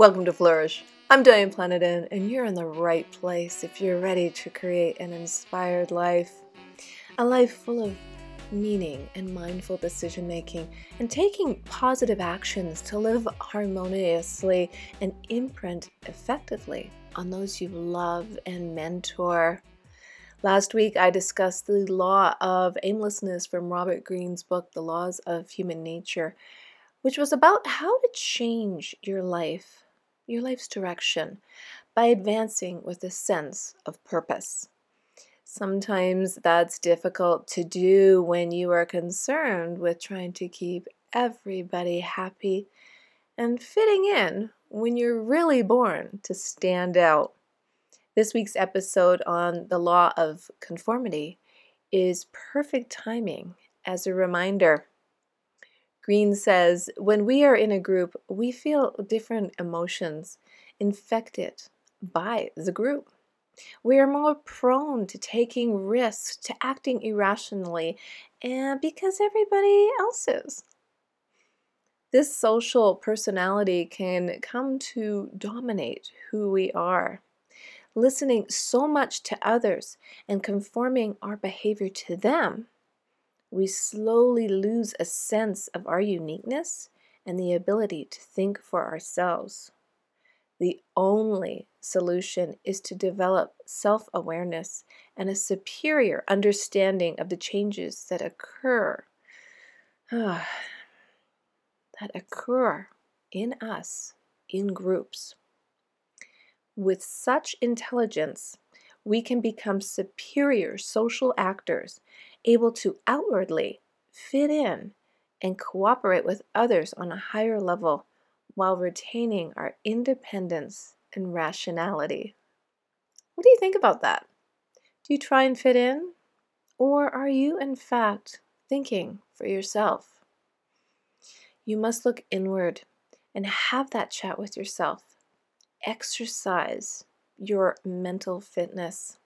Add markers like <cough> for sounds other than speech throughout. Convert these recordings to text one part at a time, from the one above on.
Welcome to Flourish. I'm Diane Planetin, and you're in the right place if you're ready to create an inspired life. A life full of meaning and mindful decision making, and taking positive actions to live harmoniously and imprint effectively on those you love and mentor. Last week, I discussed the law of aimlessness from Robert Greene's book, The Laws of Human Nature, which was about how to change your life, your life's direction, by advancing with a sense of purpose. Sometimes that's difficult to do when you are concerned with trying to keep everybody happy and fitting in when you're really born to stand out. This week's episode on the law of conformity is perfect timing as a reminder. Greene says, when we are in a group, we feel different emotions infected by the group. We are more prone to taking risks, to acting irrationally, and because everybody else is. This social personality can come to dominate who we are listening so much to others and conforming our behavior to them, we slowly lose a sense of our uniqueness and the ability to think for ourselves. The only solution is to develop self awareness and a superior understanding of the changes that occur. <sighs> that occur in us in groups. With such intelligence, we can become superior social actors, able to outwardly fit in and cooperate with others on a higher level while retaining our independence and rationality. What do you think about that? Do you try and fit in? Or are you, in fact, thinking for yourself? You must look inward and have that chat with yourself exercise your mental fitness.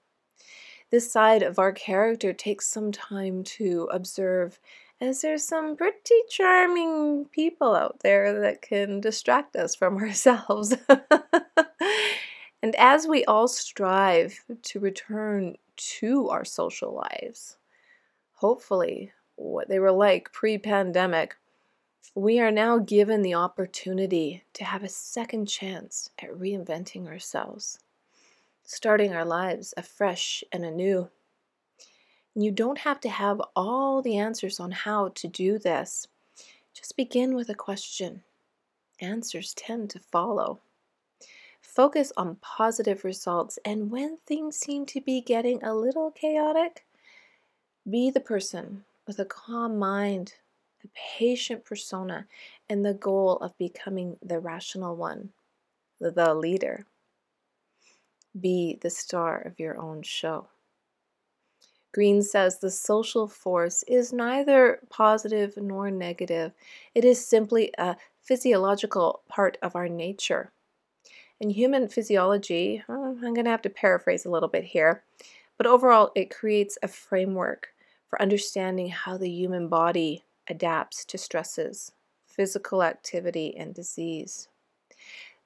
This side of our character takes some time to observe, as there's some pretty charming people out there that can distract us from <laughs> ourselves. and as we all strive to return to our social lives, hopefully, what they were like pre pandemic, we are now given the opportunity to have a second chance at reinventing ourselves, starting our lives afresh and anew. You don't have to have all the answers on how to do this. Just begin with a question. Answers tend to follow. Focus on positive results, and when things seem to be getting a little chaotic, be the person with a calm mind the patient persona, and the goal of becoming the rational one, the leader. Be the star of your own show. Greene says the social force is neither positive nor negative. It is simply a physiological part of our nature. In human physiology, uh, I'm going to have to paraphrase a little bit here, but overall, it creates a framework for understanding how the human body adapts to stresses, physical activity, and disease.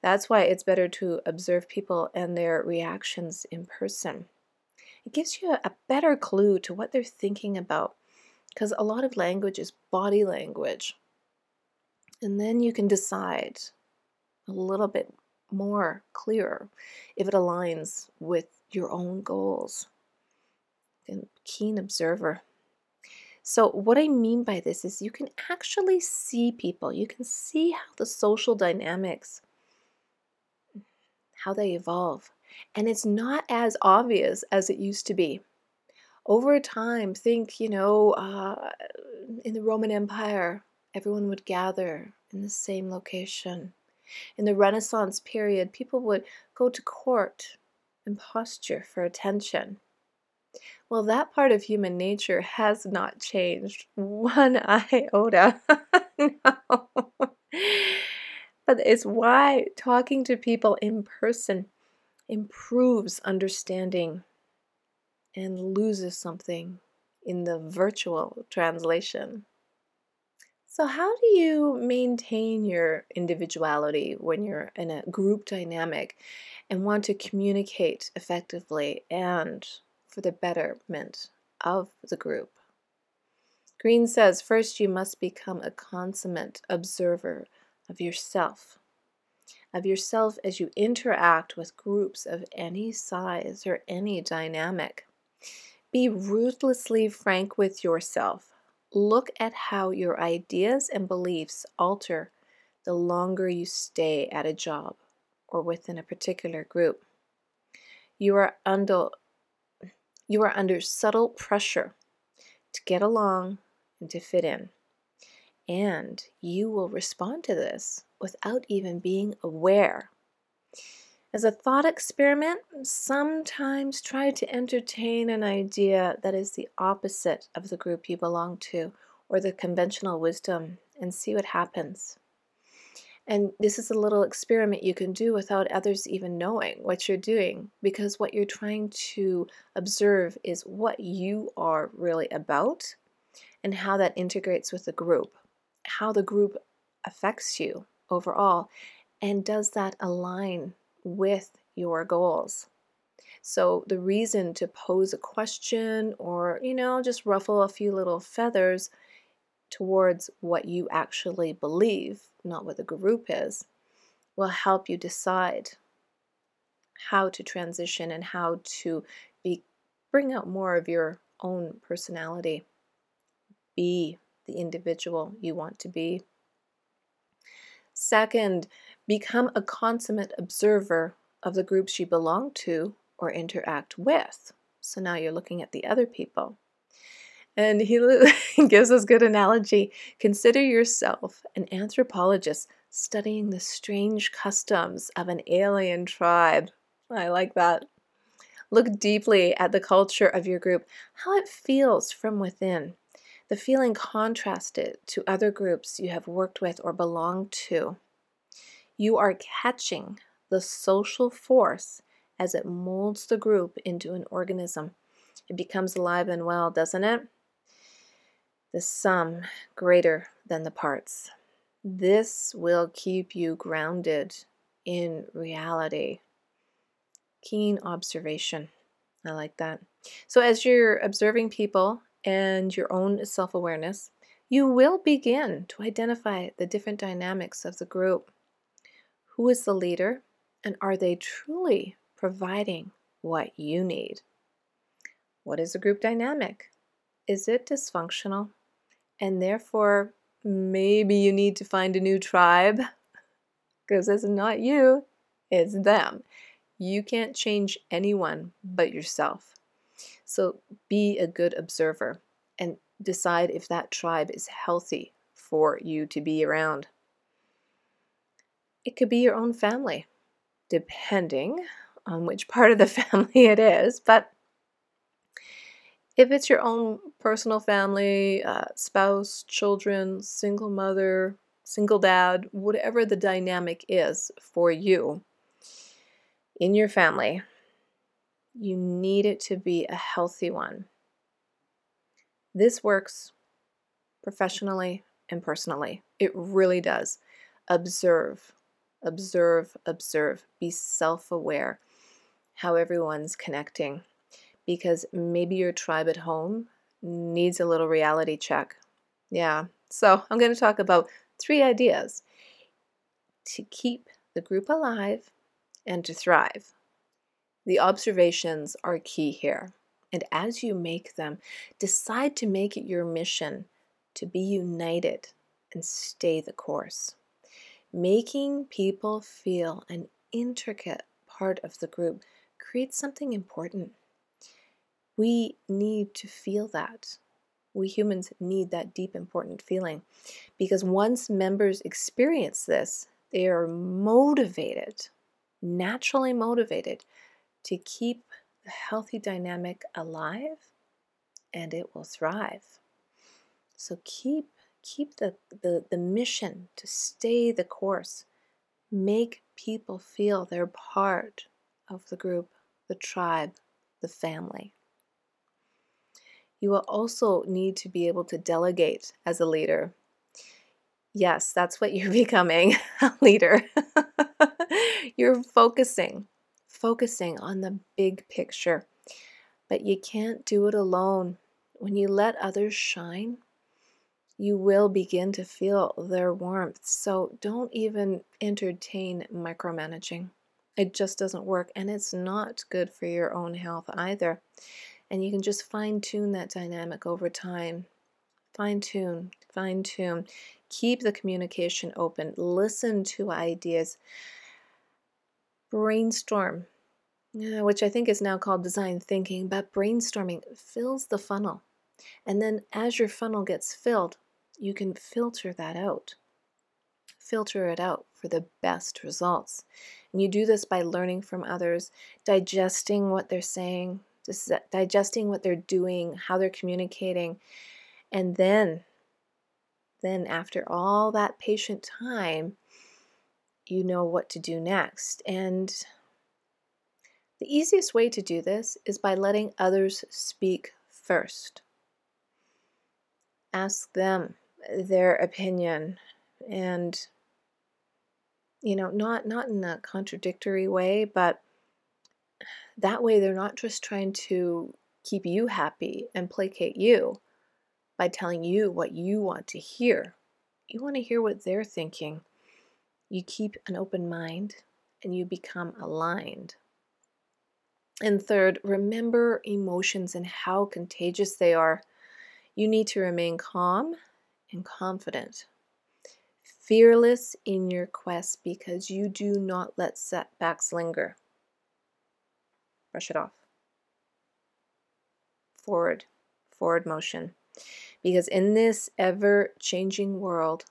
That's why it's better to observe people and their reactions in person. It gives you a better clue to what they're thinking about because a lot of language is body language. And then you can decide a little bit more clear if it aligns with your own goals. And keen observer. So, what I mean by this is you can actually see people, you can see how the social dynamics how they evolve. And it's not as obvious as it used to be. Over time, think, you know, uh, in the Roman Empire, everyone would gather in the same location. In the Renaissance period, people would go to court and posture for attention. Well, that part of human nature has not changed <laughs> one iota. <laughs> no. <laughs> But it's why talking to people in person improves understanding and loses something in the virtual translation. So, how do you maintain your individuality when you're in a group dynamic and want to communicate effectively and for the betterment of the group? Greene says first you must become a consummate observer of yourself, of yourself as you interact with groups of any size or any dynamic. Be ruthlessly frank with yourself Look at how your ideas and beliefs alter the longer you stay at a job or within a particular group. You are under you are under subtle pressure to get along and to fit in. And you will respond to this without even being aware as a thought experiment, sometimes try to entertain an idea that is the opposite of the group you belong to or the conventional wisdom and see what happens. And this is a little experiment you can do without others even knowing what you're doing because what you're trying to observe is what you are really about and how that integrates with the group, how the group affects you overall, and does that align with your goals. So, the reason to pose a question or, you know, just ruffle a few little feathers towards what you actually believe, not what the group is, will help you decide how to transition and how to be bring out more of your own personality. Be the individual you want to be. Second, become a consummate observer of the groups you belong to or interact with. So now you're looking at the other people. And he <laughs> gives us good analogy. Consider yourself an anthropologist studying the strange customs of an alien tribe. I like that. Look deeply at the culture of your group, how it feels from within the feeling contrasted to other groups you have worked with or belonged to. You are catching the social force as it molds the group into an organism. It becomes alive and well, doesn't it? The sum greater than the parts. This will keep you grounded in reality. Keen observation. I like that. So, as you're observing people and your own self awareness, you will begin to identify the different dynamics of the group. Who is the leader, and are they truly providing what you need? What is the group dynamic? Is it dysfunctional? And therefore, maybe you need to find a new tribe because it's not you, it's them. You can't change anyone but yourself. So be a good observer and decide if that tribe is healthy for you to be around. It could be your own family, depending on which part of the <laughs> family it is, but if it's your own personal family, uh, spouse, children, single mother, single dad, whatever the dynamic is for you in your family, you need it to be a healthy one. This works professionally and personally. It really does. Observe, observe, observe. Be self aware how everyone's connecting because maybe your tribe at home needs a little reality check. Yeah. So I'm going to talk about three ideas to keep the group alive and to thrive. The observations are key here. And as you make them, decide to make it your mission to be united and stay the course. Making people feel an intricate part of the group creates something important. We need to feel that. We humans need that deep, important feeling because once members experience this, they are motivated, naturally motivated to keep the healthy dynamic alive and it will thrive. So keep keep the, the, the mission to stay the course. Make people feel they're part of the group, the tribe, the family. You will also need to be able to delegate as a leader. Yes, that's what you're <laughs> becoming a leader. <laughs> you're focusing, focusing on the big picture. But you can't do it alone. When you let others shine, you will begin to feel their warmth. So don't even entertain micromanaging. It just doesn't work, and it's not good for your own health either. And you can just fine tune that dynamic over time. Fine tune, fine tune. Keep the communication open. Listen to ideas. Brainstorm, uh, which I think is now called design thinking, but brainstorming fills the funnel. And then as your funnel gets filled, you can filter that out. Filter it out for the best results. And you do this by learning from others, digesting what they're saying, digesting what they're doing, how they're communicating, and then then after all that patient time, you know what to do next. And the easiest way to do this is by letting others speak first. Ask them their opinion and you know not not in a contradictory way but that way they're not just trying to keep you happy and placate you by telling you what you want to hear. You want to hear what they're thinking. You keep an open mind and you become aligned. And third, remember emotions and how contagious they are. You need to remain calm and confident, fearless in your quest because you do not let setbacks linger. Brush it off. Forward, forward motion. Because in this ever changing world,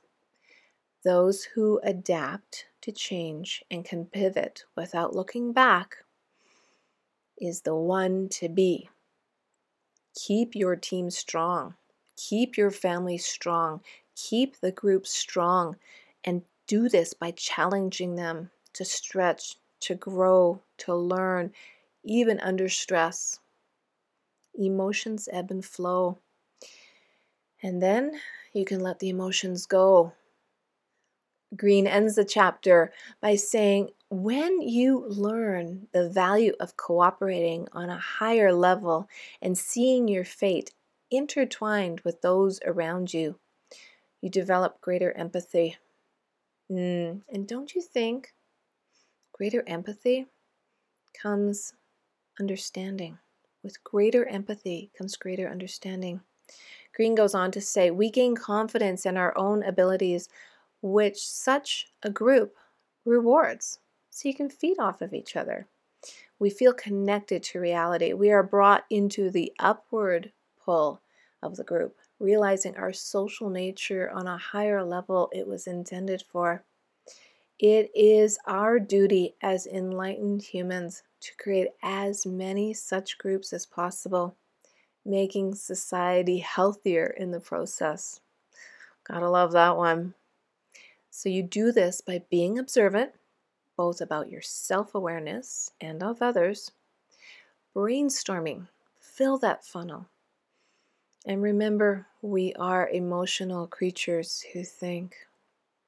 those who adapt to change and can pivot without looking back is the one to be. Keep your team strong. Keep your family strong. Keep the group strong. And do this by challenging them to stretch, to grow, to learn, even under stress. Emotions ebb and flow. And then you can let the emotions go. Greene ends the chapter by saying, when you learn the value of cooperating on a higher level and seeing your fate intertwined with those around you, you develop greater empathy. Mm, and don't you think greater empathy comes understanding? With greater empathy comes greater understanding. Greene goes on to say, We gain confidence in our own abilities, which such a group rewards. So you can feed off of each other. We feel connected to reality. We are brought into the upward pull of the group, realizing our social nature on a higher level it was intended for. It is our duty as enlightened humans to create as many such groups as possible making society healthier in the process. Gotta love that one. So, you do this by being observant, both about your self awareness and of others, brainstorming, fill that funnel. And remember, we are emotional creatures who think,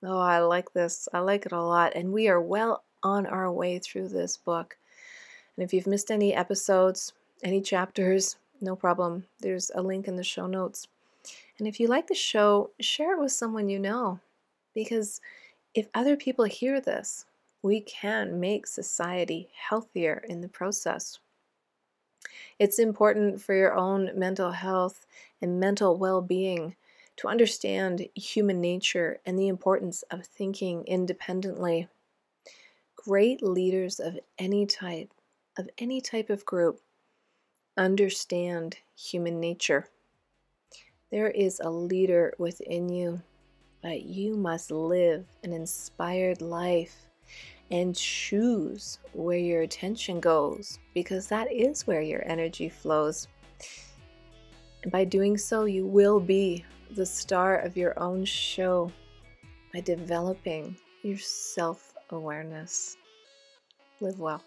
oh, I like this, I like it a lot. And we are well on our way through this book. And if you've missed any episodes, any chapters, no problem. There's a link in the show notes. And if you like the show, share it with someone you know. Because if other people hear this, we can make society healthier in the process. It's important for your own mental health and mental well being to understand human nature and the importance of thinking independently. Great leaders of any type, of any type of group, understand human nature. There is a leader within you, but you must live an inspired life and choose where your attention goes because that is where your energy flows. And by doing so, you will be the star of your own show by developing your self awareness. Live well.